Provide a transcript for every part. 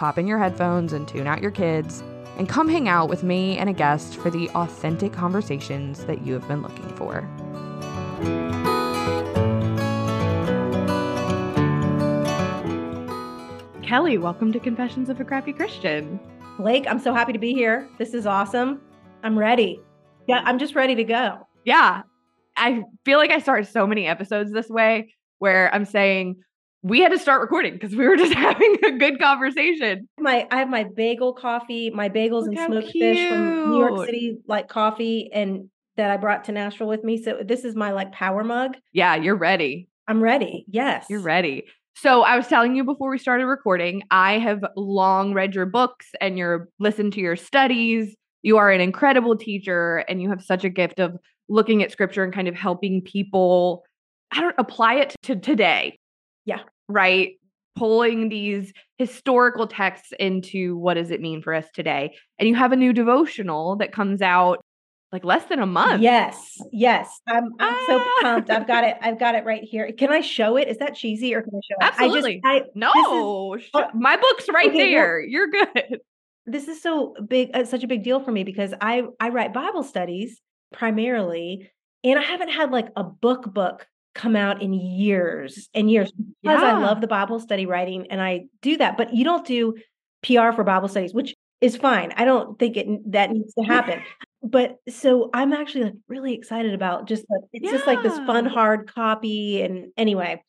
pop in your headphones and tune out your kids, and come hang out with me and a guest for the authentic conversations that you have been looking for. Kelly, welcome to Confessions of a Crappy Christian. Blake, I'm so happy to be here. This is awesome. I'm ready. Yeah, I'm just ready to go. Yeah. I feel like I start so many episodes this way where I'm saying, we had to start recording because we were just having a good conversation. My I have my bagel coffee, my bagels Look and smoked cute. fish from New York City, like coffee, and that I brought to Nashville with me. So this is my like power mug. Yeah, you're ready. I'm ready. Yes. You're ready. So I was telling you before we started recording, I have long read your books and your listened to your studies. You are an incredible teacher and you have such a gift of looking at scripture and kind of helping people I don't apply it to today yeah. Right. Pulling these historical texts into what does it mean for us today? And you have a new devotional that comes out like less than a month. Yes, yes. I'm I'm ah. so pumped. I've got it. I've got it right here. Can I show it? Is that cheesy or can I show it? Absolutely. I just, I, no, is, uh, my book's right okay, there. Well, You're good. This is so big. uh, such a big deal for me because I I write Bible studies primarily, and I haven't had like a book book come out in years and years because yeah. I love the Bible study writing and I do that. But you don't do PR for Bible studies, which is fine. I don't think it that needs to happen. but so I'm actually like really excited about just like it's yeah. just like this fun hard copy. And anyway,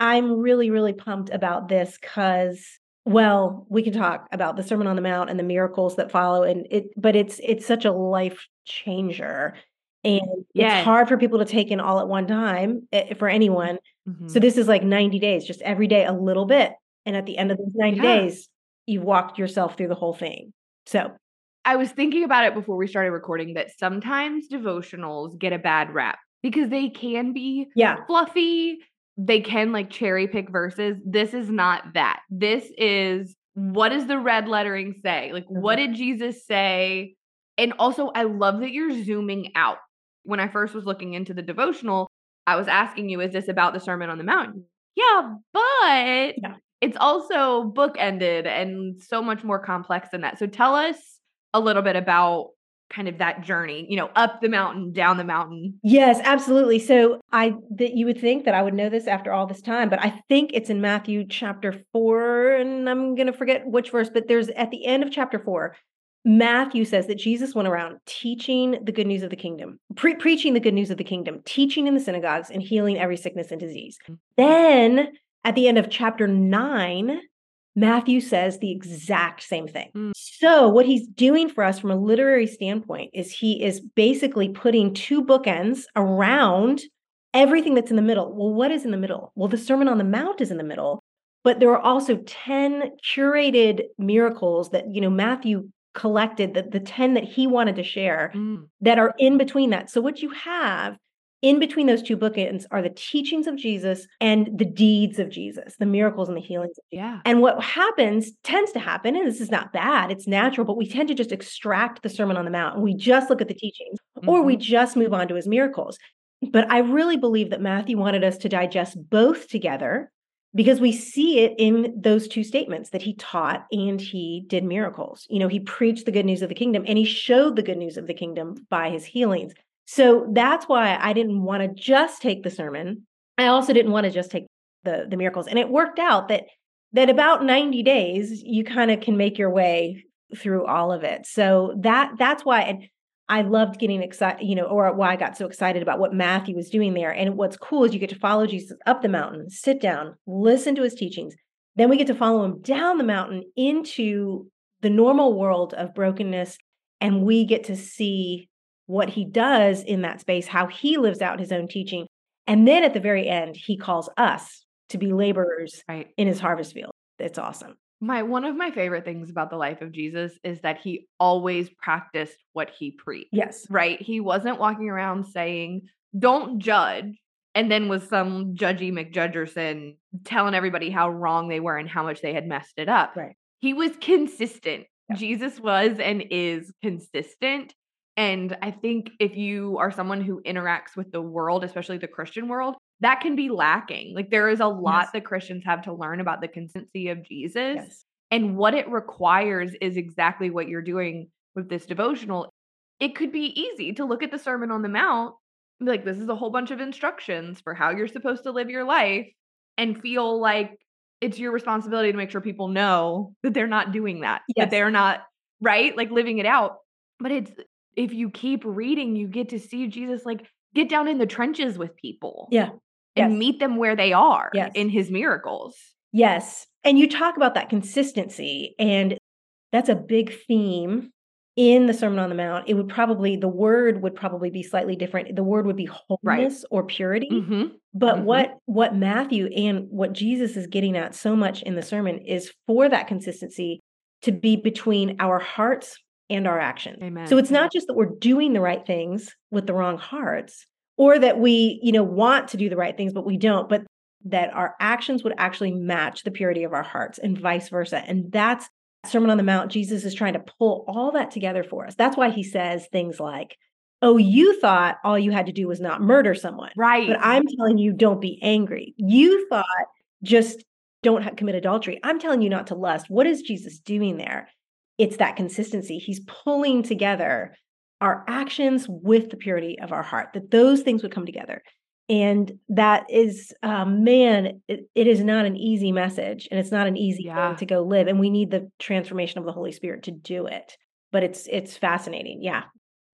I'm really, really pumped about this because well, we can talk about the Sermon on the Mount and the miracles that follow, and it, but it's it's such a life changer and yes. it's hard for people to take in all at one time eh, for anyone. Mm-hmm. So this is like 90 days, just every day a little bit. And at the end of those 90 yeah. days, you've walked yourself through the whole thing. So I was thinking about it before we started recording that sometimes devotionals get a bad rap because they can be yeah. fluffy. They can like cherry pick verses. This is not that. This is what does the red lettering say? Like, mm-hmm. what did Jesus say? And also, I love that you're zooming out when I first was looking into the devotional, I was asking you, is this about the Sermon on the Mount? Yeah, but yeah. it's also book-ended and so much more complex than that. So tell us a little bit about kind of that journey, you know, up the mountain, down the mountain. Yes, absolutely. So I that you would think that I would know this after all this time, but I think it's in Matthew chapter 4 and I'm going to forget which verse, but there's at the end of chapter 4, Matthew says that Jesus went around teaching the good news of the kingdom, pre- preaching the good news of the kingdom, teaching in the synagogues, and healing every sickness and disease. Mm. Then at the end of chapter nine, Matthew says the exact same thing. Mm. So, what he's doing for us from a literary standpoint is he is basically putting two bookends around everything that's in the middle. Well, what is in the middle? Well, the Sermon on the Mount is in the middle, but there are also 10 curated miracles that, you know, Matthew collected the, the 10 that he wanted to share mm. that are in between that. So what you have in between those two bookends are the teachings of Jesus and the deeds of Jesus, the miracles and the healings. Yeah. And what happens tends to happen, and this is not bad, it's natural, but we tend to just extract the Sermon on the Mount and we just look at the teachings mm-hmm. or we mm-hmm. just move on to his miracles. But I really believe that Matthew wanted us to digest both together because we see it in those two statements that he taught and he did miracles. You know, he preached the good news of the kingdom and he showed the good news of the kingdom by his healings. So that's why I didn't want to just take the sermon. I also didn't want to just take the the miracles. And it worked out that that about 90 days you kind of can make your way through all of it. So that that's why and I loved getting excited, you know, or why I got so excited about what Matthew was doing there. And what's cool is you get to follow Jesus up the mountain, sit down, listen to his teachings. Then we get to follow him down the mountain into the normal world of brokenness. And we get to see what he does in that space, how he lives out his own teaching. And then at the very end, he calls us to be laborers right. in his harvest field. It's awesome. My one of my favorite things about the life of Jesus is that he always practiced what he preached. Yes. Right? He wasn't walking around saying, "Don't judge," and then was some judgy McJudgerson telling everybody how wrong they were and how much they had messed it up. Right. He was consistent. Yeah. Jesus was and is consistent. And I think if you are someone who interacts with the world, especially the Christian world, that can be lacking. Like there is a lot Yes. that Christians have to learn about the consistency of Jesus. Yes. And what it requires is exactly what you're doing with this devotional. It could be easy to look at the Sermon on the Mount and be like, this is a whole bunch of instructions for how you're supposed to live your life, and feel like it's your responsibility to make sure people know that they're not doing that, Yes. that they're not, right? Like living it out. But it's, if you keep reading, you get to see Jesus like get down in the trenches with people Yeah. And Yes. meet them where they are Yes. in his miracles. Yes. And you talk about that consistency, and that's a big theme in the Sermon on the Mount. It would probably, the word would probably be slightly different. The word would be wholeness or purity. Mhm. But Mhm. what what Matthew and what Jesus is getting at so much in the sermon is for that consistency to be between our hearts and our actions. Amen. So it's not just that we're doing the right things with the wrong hearts or that we, you know, want to do the right things but we don't, but that our actions would actually match the purity of our hearts and vice versa. And that's Sermon on the Mount. Jesus is trying to pull all that together for us. That's why he says things like, "Oh, you thought all you had to do was not murder someone." right. But I'm telling you, don't be angry. You thought just don't commit adultery. I'm telling you not to lust. What is Jesus doing there? It's that consistency. He's pulling together our actions with the purity of our heart, that those things would come together. And that is, um, man, it, it is not an easy message and it's not an easy Yeah. thing to go live. And we need the transformation of the Holy Spirit to do it. But it's it's fascinating. Yeah.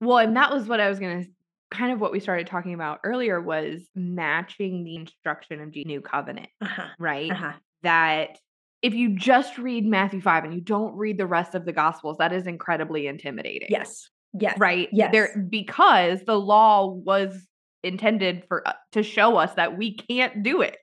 Well, and that was what I was going to kind of what we started talking about earlier was matching the instruction of the new covenant, Uh-huh. right? Uh-huh. That if you just read Matthew 5 and you don't read the rest of the gospels, that is incredibly intimidating. Yes. Yes. Right? Yes. There because the law was intended for uh, to show us that we can't do it.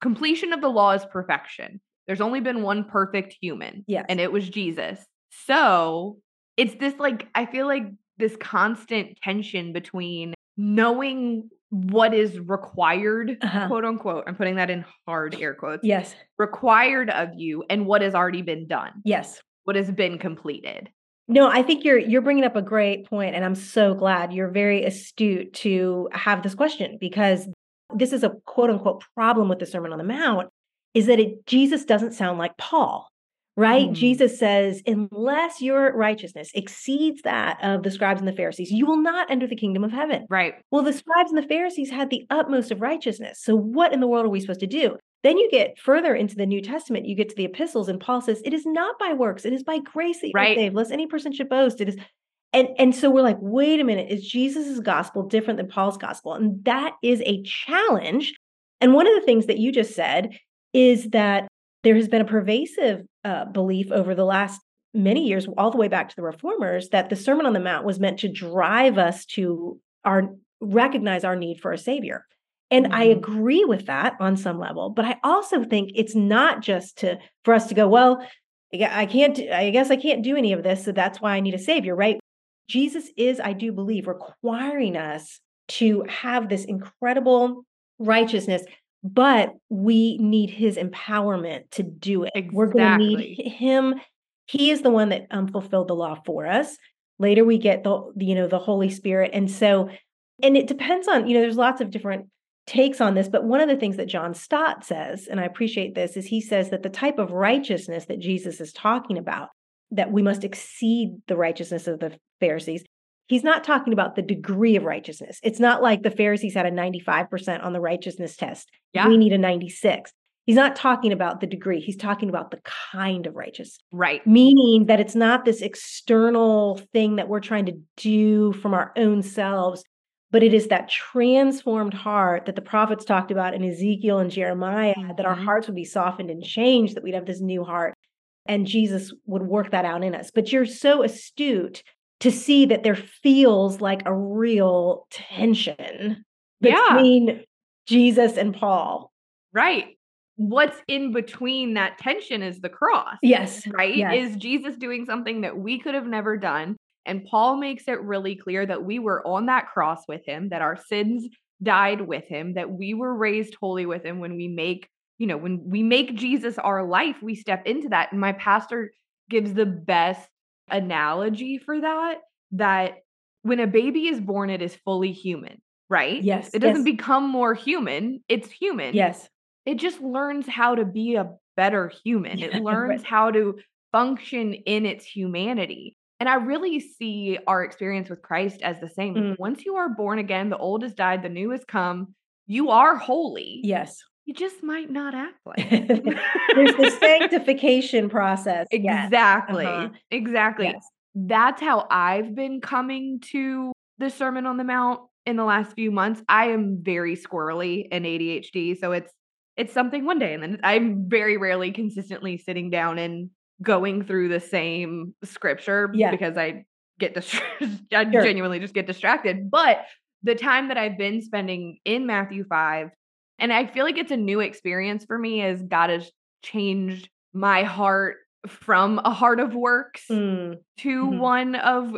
Completion of the law is perfection. There's only been one perfect human, Yes. and it was Jesus. So, it's this like I feel like this constant tension between knowing what is required, Uh-huh. quote unquote. I'm putting that in hard air quotes. Yes. Required of you and what has already been done. Yes. What has been completed. No, I think you're you're bringing up a great point and I'm so glad you're very astute to have this question because this is a quote unquote problem with the Sermon on the Mount is that it Jesus doesn't sound like Paul. Right? Mm. Jesus says, unless your righteousness exceeds that of the scribes and the Pharisees, you will not enter the kingdom of heaven. Right. Well, the scribes and the Pharisees had the utmost of righteousness. So, what in the world are we supposed to do? Then you get further into the New Testament, you get to the epistles, and Paul says, It is not by works, it is by grace that you're saved, lest any person should boast. It is and and so we're like, wait a minute, is Jesus' gospel different than Paul's gospel? And that is a challenge. And one of the things that you just said is that there has been a pervasive uh, belief over the last many years, all the way back to the reformers, that the Sermon on the Mount was meant to drive us to our recognize our need for a savior. And I Mhm. agree with that on some level, but I also think it's not just to for us to go, well, I can't, I guess I can't do any of this, so that's why I need a savior, right? Jesus is, I do believe, requiring us to have this incredible righteousness, but we need his empowerment to do it. We're going to need him. He is the one that um, fulfilled the law for us. Later, we get the you know the Holy Spirit, and so and it depends on you know there's lots of different takes on this, but one of the things that John Stott says, and I appreciate this, is he says that the type of righteousness that Jesus is talking about, that we must exceed the righteousness of the Pharisees. He's not talking about the degree of righteousness. It's not like the Pharisees had a 95% on the righteousness test. Yeah. We need a 96. He's not talking about the degree. He's talking about the kind of righteous, Right. meaning that it's not this external thing that we're trying to do from our own selves, but it is that transformed heart that the prophets talked about in Ezekiel and Jeremiah, that our Mhm. hearts would be softened and changed, that we'd have this new heart, and Jesus would work that out in us. But you're so astute to see that there feels like a real tension Yeah. between Jesus and Paul. Right. what's in between that tension is the cross. Yes. Right? Yes. Is Jesus doing something that we could have never done? And Paul makes it really clear that we were on that cross with him, that our sins died with him, that we were raised holy with him when we make, you know, when we make Jesus our life, we step into that. And my pastor gives the best analogy for that that when a baby is born, it is fully human, right? Yes. It doesn't yes. become more human, it's human. Yes. It just learns how to be a better human. It learns right. how to function in its humanity. And I really see our experience with Christ as the same. Mm. Once you are born again, the old has died, the new has come. You are holy. Yes. You just might not act like it. There's the sanctification process. Yes. Exactly. Uh-huh. Exactly. Yes. That's how I've been coming to the Sermon on the Mount in the last few months. I am very squirrely and ADHD, so it's it's something one day and then I'm very rarely consistently sitting down and going through the same scripture Yeah. because I get distracted. I Sure. genuinely just get distracted. But the time that I've been spending in Matthew 5 and I feel like it's a new experience for me as God has changed my heart from a heart of works Mm. to Mhm. one of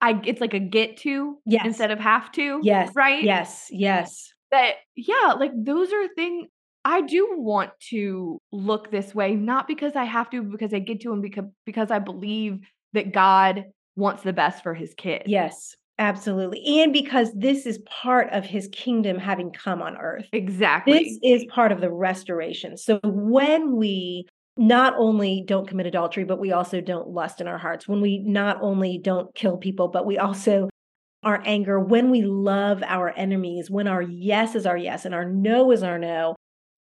I it's like a get to Yes. instead of have to. Yes. Right? Yes. Yes. That yeah, like those are things I do want to look this way, not because I have to, because I get to and because because I believe that God wants the best for his kids. Yes. Absolutely. And because this is part of his kingdom having come on earth. Exactly. This is part of the restoration. So when we not only don't commit adultery, but we also don't lust in our hearts, when we not only don't kill people, but we also our anger, when we love our enemies, when our yes is our yes and our no is our no,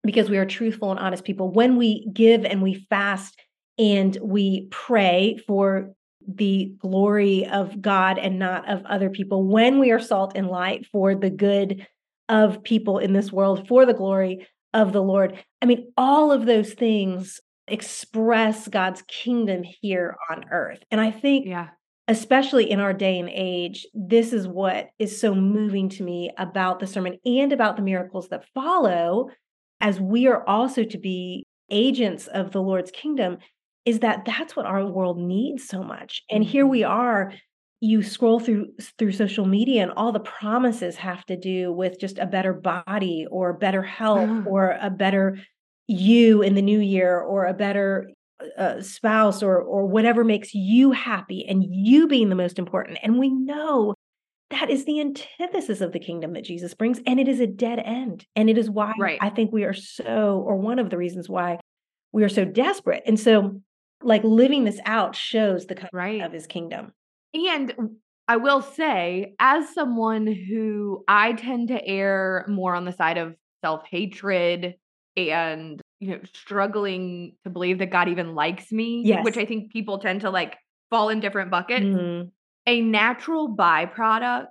because we are truthful and honest people, when we give and we fast and we pray for the glory of God and not of other people, when we are salt and light for the good of people in this world, for the glory of the Lord. I mean, all of those things express God's kingdom here on earth. And I think yeah. especially in our day and age, this is what is so moving to me about the sermon and about the miracles that follow, as we are also to be agents of the Lord's kingdom, is that that's what our world needs so much. And here we are. You scroll through through social media, and all the promises have to do with just a better body, or better health, or a better you in the new year, or a better uh, spouse or or whatever makes you happy and you being the most important and we know that is the antithesis of the kingdom that Jesus brings and it is a dead end and it is why Right. I think we are so or one of the reasons why we are so desperate and so like living this out shows the kind Right. of his kingdom And I will say, as someone who I tend to err more on the side of self hatred and, you know, struggling to believe that God even likes me, Yes. which I think people tend to like fall in different buckets. Mhm. A natural byproduct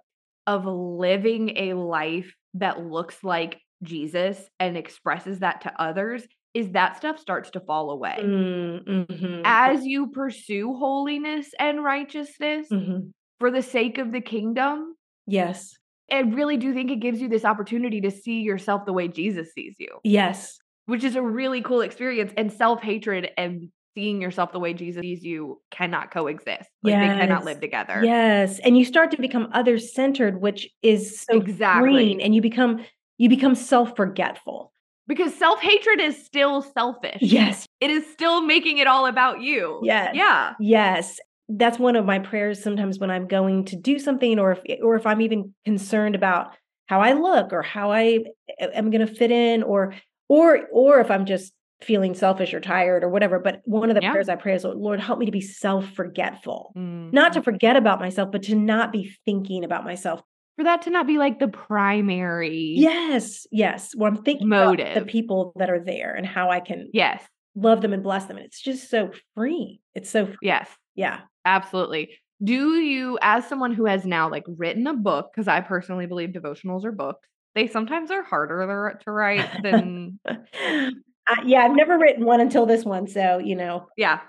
of living a life that looks like Jesus and expresses that to others is that stuff starts to fall away. Mm, mhm. As you pursue holiness and righteousness Mhm. for the sake of the kingdom, yes I really do think it gives you this opportunity to see yourself the way Jesus sees you, yes which is a really cool experience. And self hatred and seeing yourself the way Jesus sees you cannot coexist. Like they cannot live together. Yes, and you start to become other-centered, which is so Exactly. freeing, and you become you become self-forgetful. Because self hatred is still selfish. Yes, It is still making it all about you. Yes. Yeah. yes. That's one of my prayers sometimes when I'm going to do something or if or if I'm even concerned about how I look or how I am going to fit in or or or if I'm just feeling selfish or tired or whatever, but one of the Yeah. prayers I pray is Lord help me to be self-forgetful. Mm. Not to forget about myself, but to not be thinking about myself for that to not be like the primary. Yes, yes. Well, I'm thinking about the people that are there and how I can Yes. love them and bless them. And it's just so free. It's so, Yes. yeah. Absolutely. Do you, as someone who has now like written a book, because I personally believe devotionals are books, they sometimes are harder to write than, uh, yeah, I've never written one until this one. So, you know, yeah.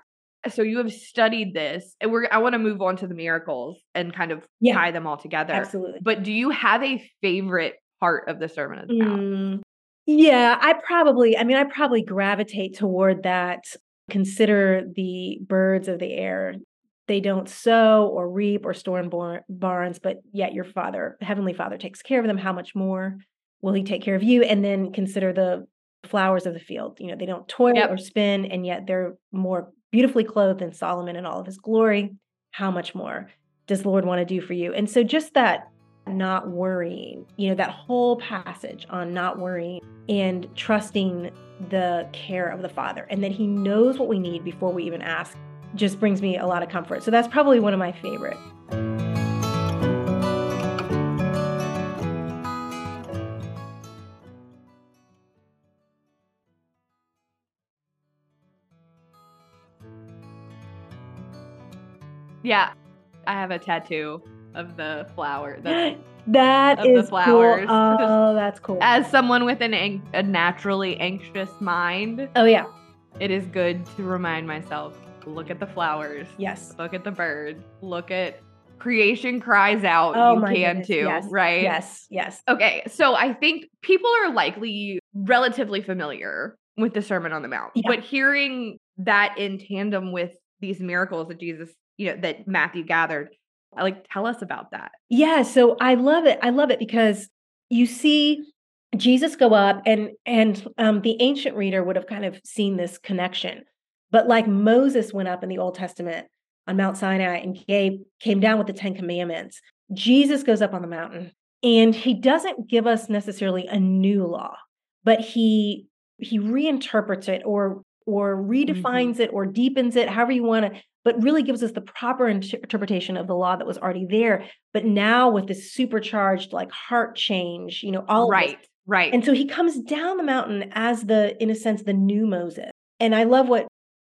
So you have studied this, and we're, I want to move on to the miracles and kind of Yeah. tie them all together. absolutely. But do you have a favorite part of the Sermon on the Mount? Mm, Yeah, I probably, I mean, I probably gravitate toward that. Consider the birds of the air. They don't sow or reap or store in bar- barns, but yet your father, Heavenly Father, takes care of them. How much more will He take care of you? And then consider the flowers of the field. You know, they don't toil Yep. or spin, and yet they're more beautifully clothed than Solomon in all of his glory. How much more does the Lord want to do for you? And so, just that not worrying, you know, that whole passage on not worrying and trusting the care of the Father and that He knows what we need before we even ask just brings me a lot of comfort. So, that's probably one of my favorite. Yeah. I have a tattoo of the flower. That's, That Of the is cool. flowers. Oh, that's cool. as someone with an an- a naturally anxious mind, oh, yeah. it is good to remind myself look at the flowers, Yes. look at the birds, look at creation cries out. Oh, you my can goodness, too, yes, right? Yes. Yes. Okay, so I think people are likely relatively familiar with the Sermon on the Mount, Yeah. but hearing that in tandem with these miracles that Jesus, you know, that Matthew gathered, like tell us about that. Yeah, so I love it. I love it because you see Jesus go up and and um the ancient reader would have kind of seen this connection. But like Moses went up in the Old Testament on Mount Sinai and gave came down with the 10 commandments. Jesus goes up on the mountain and he doesn't give us necessarily a new law, but he he reinterprets it or or redefines it or deepens it, however you want to, but really gives us the proper inter- interpretation of the law that was already there. But now with this supercharged like heart change, you know, all right, right. And so he comes down the mountain as the, in a sense, the new Moses. And I love what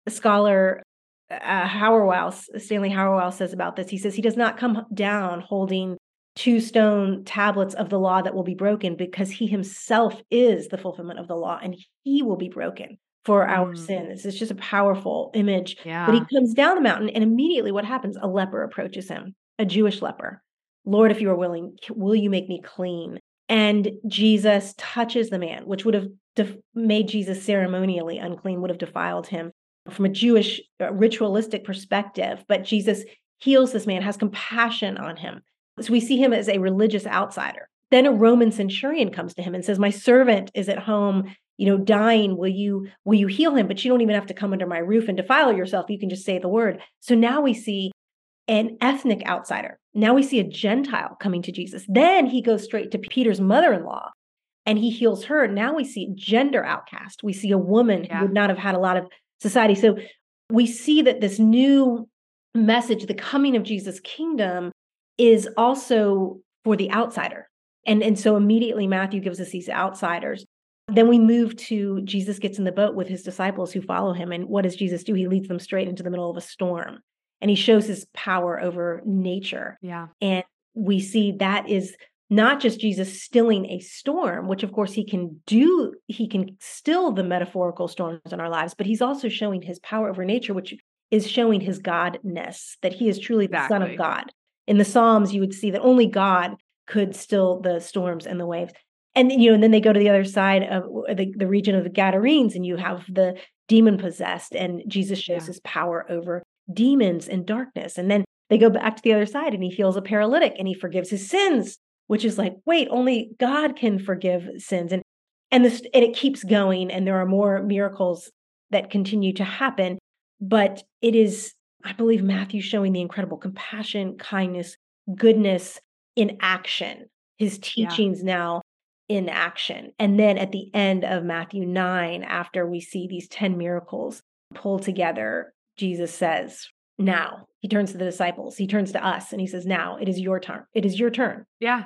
scholar uh, Hauerwas, Stanley Hauerwas says about this. He says he does not come down holding two stone tablets of the law that will be broken because he himself is the fulfillment of the law and he will be broken for our Mm. sins. It's just a powerful image. yeah. But he comes down the mountain, and immediately what happens? A leper approaches him, a Jewish leper. Lord, if you are willing, will you make me clean? And Jesus touches the man, which would have def- made Jesus ceremonially unclean, would have defiled him from a Jewish uh, ritualistic perspective. But Jesus heals this man, has compassion on him. So we see him as a religious outsider. Then a Roman centurion comes to him and says, My servant is at home you know dying will you will you heal him? But you don't even have to come under my roof and defile yourself. You can just say the word. So now we see an ethnic outsider. Now we see a gentile coming to jesus. Then he goes straight to peter's mother-in-law and he heals her. Now we see gender outcast. We see a woman Yeah. who would not have had a lot of society. So we see that this new message the coming of jesus kingdom is also for the outsider. And and so immediately matthew gives us these outsiders then we move to Jesus gets in the boat with his disciples who follow him. And what does Jesus do? He leads them straight into the middle of a storm and he shows his power over nature. yeah. And we see that is not just Jesus stilling a storm, which of course he can do, he can still the metaphorical storms in our lives, but he's also showing his power over nature, which is showing his godness, that he is truly the Son of God. In the Psalms, you would see that only God could still the storms and the waves. And then, you know, and then they go to the other side of the, the region of the Gadarenes, and you have the demon possessed, and Jesus shows Yeah. his power over demons and darkness. And then they go back to the other side and he heals a paralytic and he forgives his sins, which is like, wait, only God can forgive sins. And and this and it keeps going, and there are more miracles that continue to happen. But it is, I believe, Matthew showing the incredible compassion, kindness, goodness in action. His Yeah. teachings now in action. And then at the end of Matthew 9, after we see these 10 miracles pulled together, Jesus says, Now, he turns to the disciples, he turns to us, and he says, Now it is your turn. It is your turn Yeah.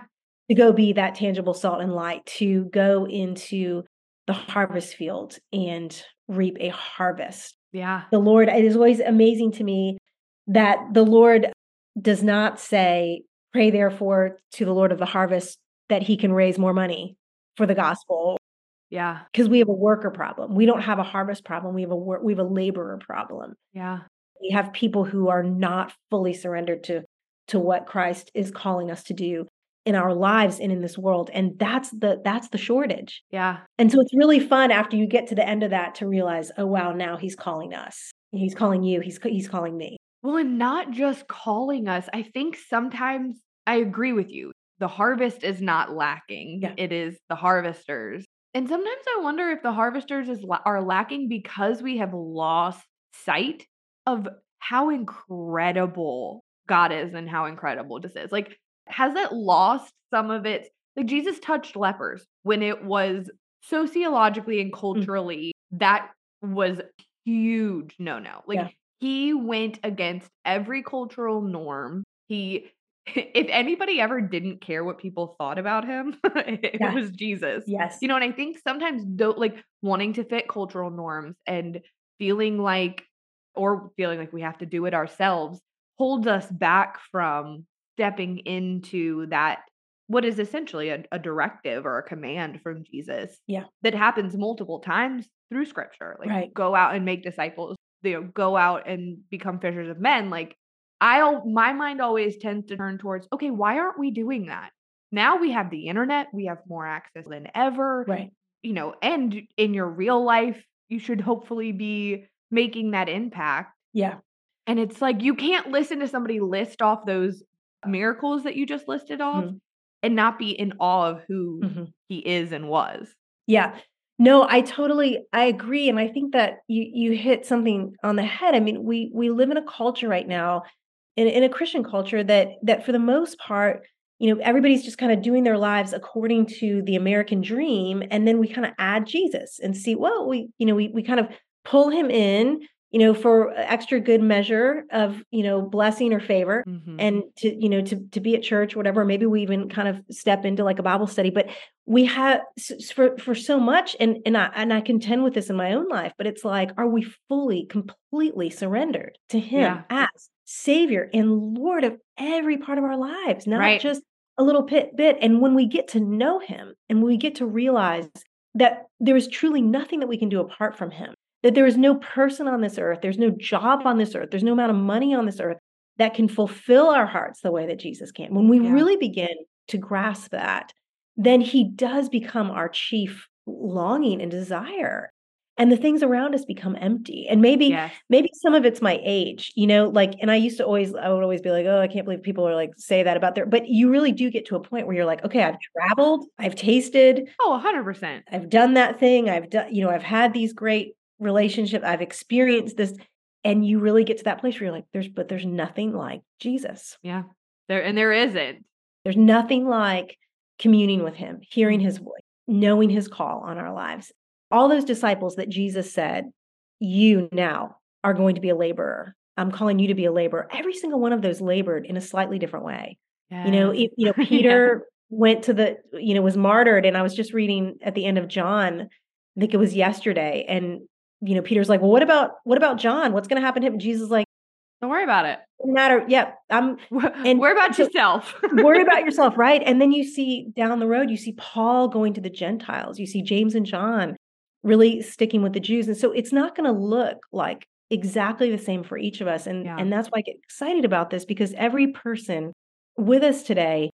to go be that tangible salt and light, to go into the harvest field and reap a harvest. Yeah. The Lord, it is always amazing to me that the Lord does not say, Pray therefore to the Lord of the harvest that he can raise more money for the gospel Yeah. because we have a worker problem. We don't have a harvest problem. We have a work, we have a laborer problem. Yeah. We have people who are not fully surrendered to to what Christ is calling us to do. in our lives and in this world and that's the that's the shortage Yeah. and so it's really fun after you get to the end of that to realize oh wow now he's calling us he's calling you he's he's calling me Well, and not just calling us. I think sometimes I agree with you. The harvest is not lacking. Yeah. It is the harvesters. And sometimes I wonder if the harvesters is are lacking because we have lost sight of how incredible God is and how incredible this is. Like, has it lost some of its? Like, Jesus touched lepers when it was sociologically and mm. culturally that was huge no no. Like, Yeah. he went against every cultural norm. He, if anybody ever didn't care what people thought about him, it Yeah. was Jesus. yes You know, and I think sometimes though, like wanting to fit cultural norms and feeling like, or feeling like we have to do it ourselves, holds us back from stepping into that. What is essentially a, a directive or a command from Jesus Yeah. that happens multiple times through scripture. Like, Right. go out and make disciples, you know, go out and become fishers of men. Like, I, al- my mind always tends to turn towards, okay, why aren't we doing that? Now we have the internet, we have more access than ever right you know, and in your real life, you should hopefully be making that impact. yeah And it's like you can't listen to somebody list off those miracles that you just listed off Mhm. and not be in awe of who Mhm. he is and was. Yeah. No, I totally I agree and I think that you you hit something on the head. I mean, we we live in a culture right now in in a Christian culture that that for the most part, you know, everybody's just kind of doing their lives according to the American dream and then we kind of add Jesus and see, well, we you know, we we kind of pull him in, you know, for extra good measure of, you know, blessing or favor Mhm. and to you know to to be at church whatever maybe we even kind of step into like a bible study but we have for for so much and and I and I contend with this in my own life but it's like are we fully completely surrendered to him Yeah. as savior and lord of every part of our lives not Right. just a little bit bit and when we get to know him and we get to realize that there is truly nothing that we can do apart from him that there is no person on this earth there's no job on this earth there's no amount of money on this earth that can fulfill our hearts the way that Jesus can. When we Yeah. really begin to grasp that, then he does become our chief longing and desire. And the things around us become empty. And maybe yes. maybe some of it's my age, you know, like and I used to always I would always be like, "Oh, I can't believe people are like say that about their." But you really do get to a point where you're like, "Okay, I've traveled, I've tasted, Oh, 100%. I've done that thing. I've done, you know, I've had these great relationships. I've experienced this. And you really get to that place where you're like, there's, but there's nothing like Jesus. Yeah. There and there isn't. There's nothing like communing with him, hearing mm-hmm. his voice, knowing his call on our lives. All those disciples that Jesus said, you now are going to be a laborer. I'm calling you to be a laborer. Every single one of those labored in a slightly different way. You know, it, you know, Yeah. Peter went to the, you know, was martyred. And I was just reading at the end of John, I think it was yesterday. And, you know, Peter's like, well, what about, what about John? What's going to happen to him? And Jesus like, Don't worry about it. no matter. Yeah. I'm And worry about so- yourself. worry about yourself. Right. And then you see down the road, you see Paul going to the Gentiles. You see James and John really sticking with the Jews. And so it's not going to look like exactly the same for each of us. And, Yeah. and that's why I get excited about this because every person with us today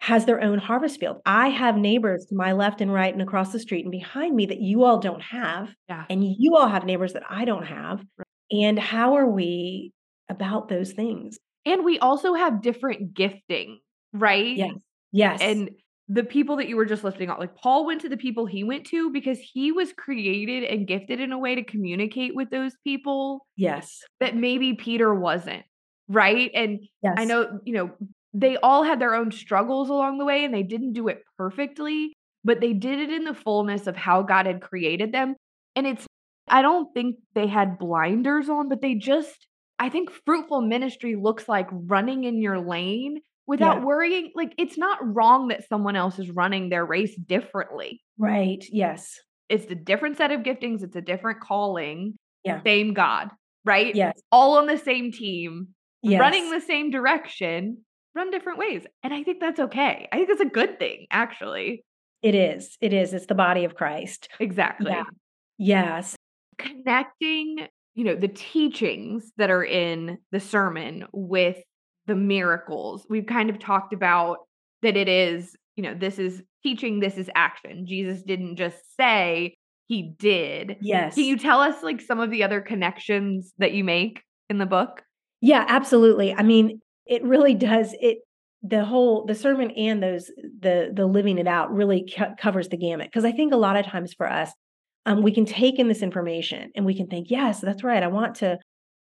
has their own harvest field. I have neighbors to my left and right and across the street and behind me that you all don't have. Yeah. And you all have neighbors that I don't have. And how are we about those things? And we also have different gifting, right? Yes. Yes. And the people that you were just listing out, like Paul went to the people he went to because he was created and gifted in a way to communicate with those people yes. that maybe Peter wasn't, right? And Yes. I know, you know, they all had their own struggles along the way and they didn't do it perfectly, but they did it in the fullness of how God had created them. And it's, I don't think they had blinders on, but they just, I think fruitful ministry looks like running in your lane without Yeah. worrying. Like, it's not wrong that someone else is running their race differently. Right. Yes. It's a different set of giftings, it's a different calling. Yeah. Same God, right? Yes. All on the same team Yes. running the same direction, run different ways. And I think that's okay. I think that's a good thing, actually. It is. It is. It's the body of Christ. Exactly. Yeah. Yes. Connecting, you know, the teachings that are in the sermon with the miracles. We've kind of talked about that it is, you know, this is teaching, this is action. Jesus didn't just say, he did. Yes. Can you tell us like some of the other connections that you make in the book? Yeah, absolutely. I mean, it really does it the whole the sermon and those the the living it out really co- covers the gamut because I think a lot of times for us um, we can take in this information and we can think, yes, that's right. I want to,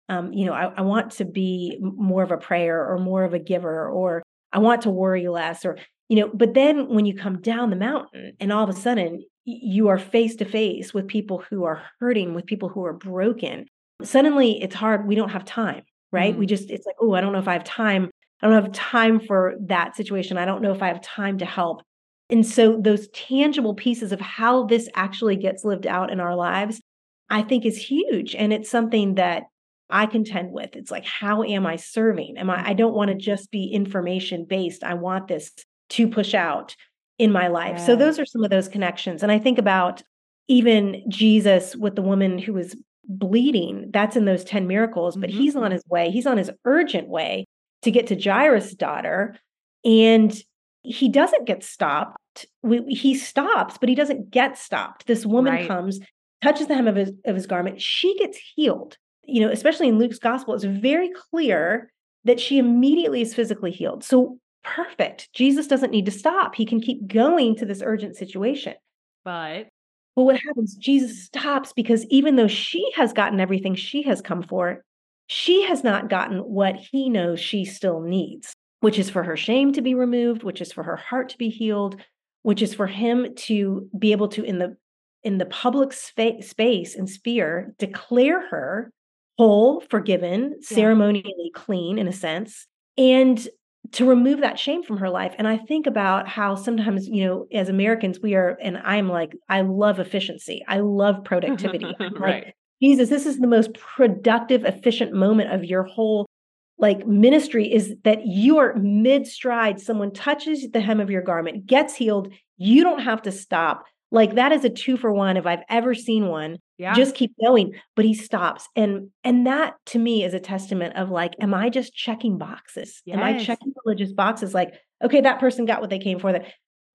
um, you know, I, I want to be more of a prayer or more of a giver, or I want to worry less, or, you know, but then when you come down the mountain and all of a sudden you are face to face with people who are hurting, with people who are broken, suddenly it's hard. We don't have time, right? Mm-hmm. We just, it's like, oh, I don't know if I have time. I don't have time for that situation. I don't know if I have time to help. And so, those tangible pieces of how this actually gets lived out in our lives, I think is huge. And it's something that I contend with. It's like, how am I serving? Am I, I don't want to just be information based. I want this to push out in my life. Yeah. So, those are some of those connections. And I think about even Jesus with the woman who was bleeding, that's in those 10 miracles, but mm-hmm. he's on his way, he's on his urgent way to get to Jairus' daughter. And he doesn't get stopped. We, he stops, but he doesn't get stopped. This woman right. comes, touches the hem of his, of his garment. She gets healed. You know, especially in Luke's gospel, it's very clear that she immediately is physically healed. So perfect. Jesus doesn't need to stop. He can keep going to this urgent situation. But but what happens? Jesus stops because even though she has gotten everything she has come for, she has not gotten what he knows she still needs which is for her shame to be removed, which is for her heart to be healed, which is for him to be able to in the in the public spa- space and sphere declare her whole, forgiven, yeah. ceremonially clean in a sense, and to remove that shame from her life. And I think about how sometimes, you know, as Americans, we are, and I'm like, I love efficiency. I love productivity. right. Like, Jesus, this is the most productive, efficient moment of your whole like ministry is that you are mid stride someone touches the hem of your garment gets healed you don't have to stop like that is a two for one if i've ever seen one yeah. just keep going but he stops and and that to me is a testament of like am i just checking boxes yes. am i checking religious boxes like okay that person got what they came for that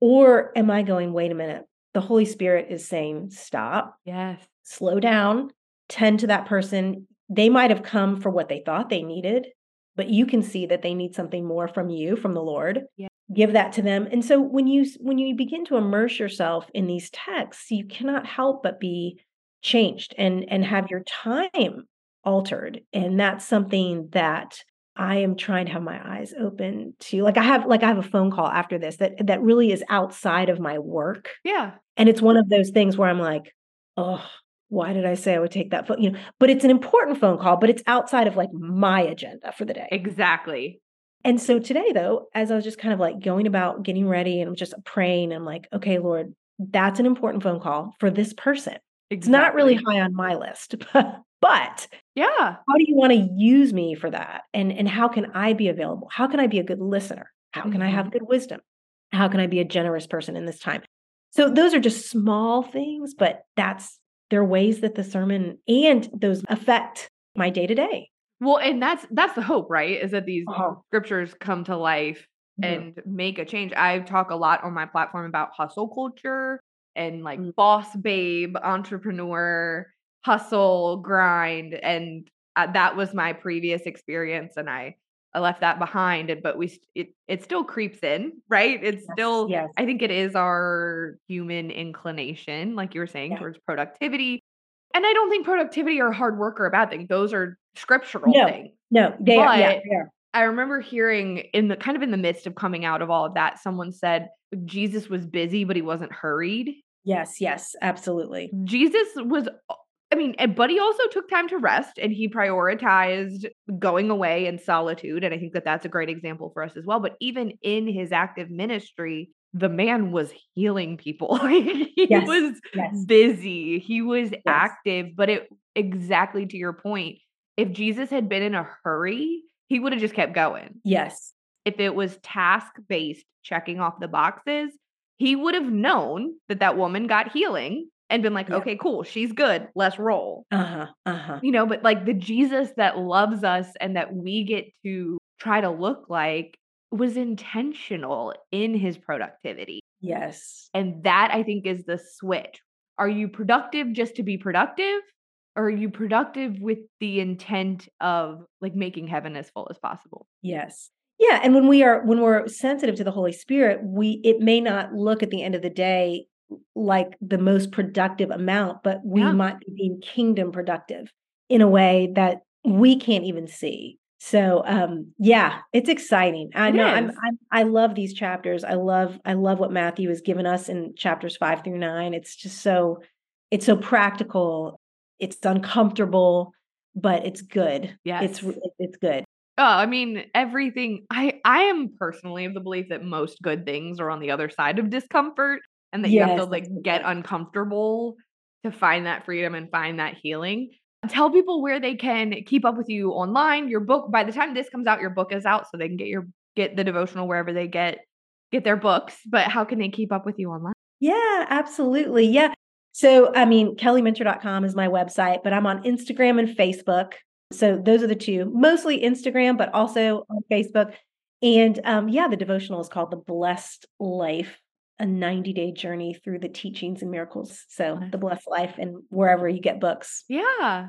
or am i going wait a minute the holy spirit is saying stop yes slow down tend to that person they might have come for what they thought they needed but you can see that they need something more from you from the lord yeah. give that to them and so when you when you begin to immerse yourself in these texts you cannot help but be changed and and have your time altered and that's something that I am trying to have my eyes open to like I have like I have a phone call after this that that really is outside of my work. Yeah. And it's one of those things where I'm like, oh, why did I say I would take that phone? You know, but it's an important phone call, but it's outside of like my agenda for the day. Exactly. And so today, though, as I was just kind of like going about getting ready and I'm just praying, I'm like, okay, Lord, that's an important phone call for this person. Exactly. It's not really high on my list, but, but yeah, how do you want to use me for that? And and how can I be available? How can I be a good listener? How can mm-hmm. I have good wisdom? How can I be a generous person in this time? So those are just small things, but that's there are ways that the sermon and those affect my day to day. Well, and that's that's the hope, right? Is that these uh-huh. scriptures come to life mm-hmm. and make a change. I talk a lot on my platform about hustle culture and like mm-hmm. boss babe, entrepreneur, hustle, grind and uh, that was my previous experience and I I left that behind, and but we it it still creeps in, right? It's yes, still yes. I think it is our human inclination, like you were saying, towards productivity. And I don't think productivity or hard work are a bad thing. Those are scriptural no, things. No, they but are. Yeah, they are. I remember hearing in the kind of in the midst of coming out of all of that, someone said Jesus was busy, but he wasn't hurried. Yes, yes, absolutely. Jesus was I mean, but he also took time to rest and he prioritized going away in solitude. And I think that that's a great example for us as well. But even in his active ministry, the man was healing people. he yes, was yes. busy, he was yes. active. But it exactly to your point, if Jesus had been in a hurry, he would have just kept going. Yes. If it was task based, checking off the boxes, he would have known that that woman got healing and been like, yeah. okay, cool, she's good, let's roll. Uh huh. Uh huh. You know, but like the Jesus that loves us and that we get to try to look like was intentional in his productivity. Yes. And that I think is the switch. Are you productive just to be productive? Or are you productive with the intent of like making heaven as full as possible? Yes. Yeah, and when we are when we're sensitive to the Holy Spirit, we it may not look at the end of the day like the most productive amount, but we Yeah. might be being kingdom productive in a way that we can't even see. So um yeah, it's exciting. I It know I'm. I'm I love these chapters. I love I love what Matthew has given us in chapters 5 through 9. It's just so it's so practical. It's uncomfortable, but it's good. Yeah, It's it's good. Oh, I mean, everything I I am personally of the belief that most good things are on the other side of discomfort and that you have to like that's a good get uncomfortable to find that freedom and find that healing. Tell people where they can keep up with you online. Your book, by the time this comes out, your book is out so they can get your get the devotional wherever they get get their books. But how can they keep up with you online? Yeah, absolutely. Yeah. So, I mean, kellyminter.com is my website, but I'm on Instagram and Facebook. So, those are the two, mostly Instagram, but also on Facebook. And um, yeah, the devotional is called The Blessed Life, a 90 day journey through the teachings and miracles. So, The Blessed Life, and wherever you get books. Yeah.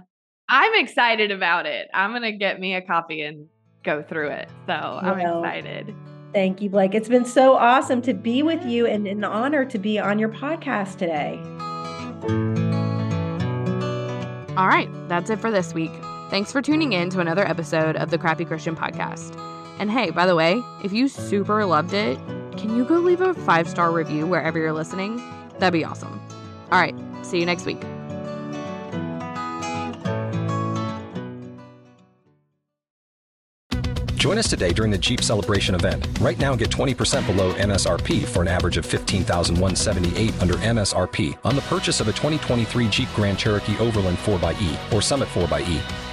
I'm excited about it. I'm going to get me a copy and go through it. So, I'm Well, excited. thank you, Blake. It's been so awesome to be with you and an honor to be on your podcast today. All right, that's it for this week. Thanks for tuning in to another episode of the Crappy Christian Podcast. And hey, by the way, if you super loved it, can you go leave a five star review wherever you're listening? That'd be awesome. All right, see you next week. Join us today during the Jeep Celebration event. Right now, get 20% below MSRP for an average of 15178 under MSRP on the purchase of a 2023 Jeep Grand Cherokee Overland 4xE or Summit 4xE.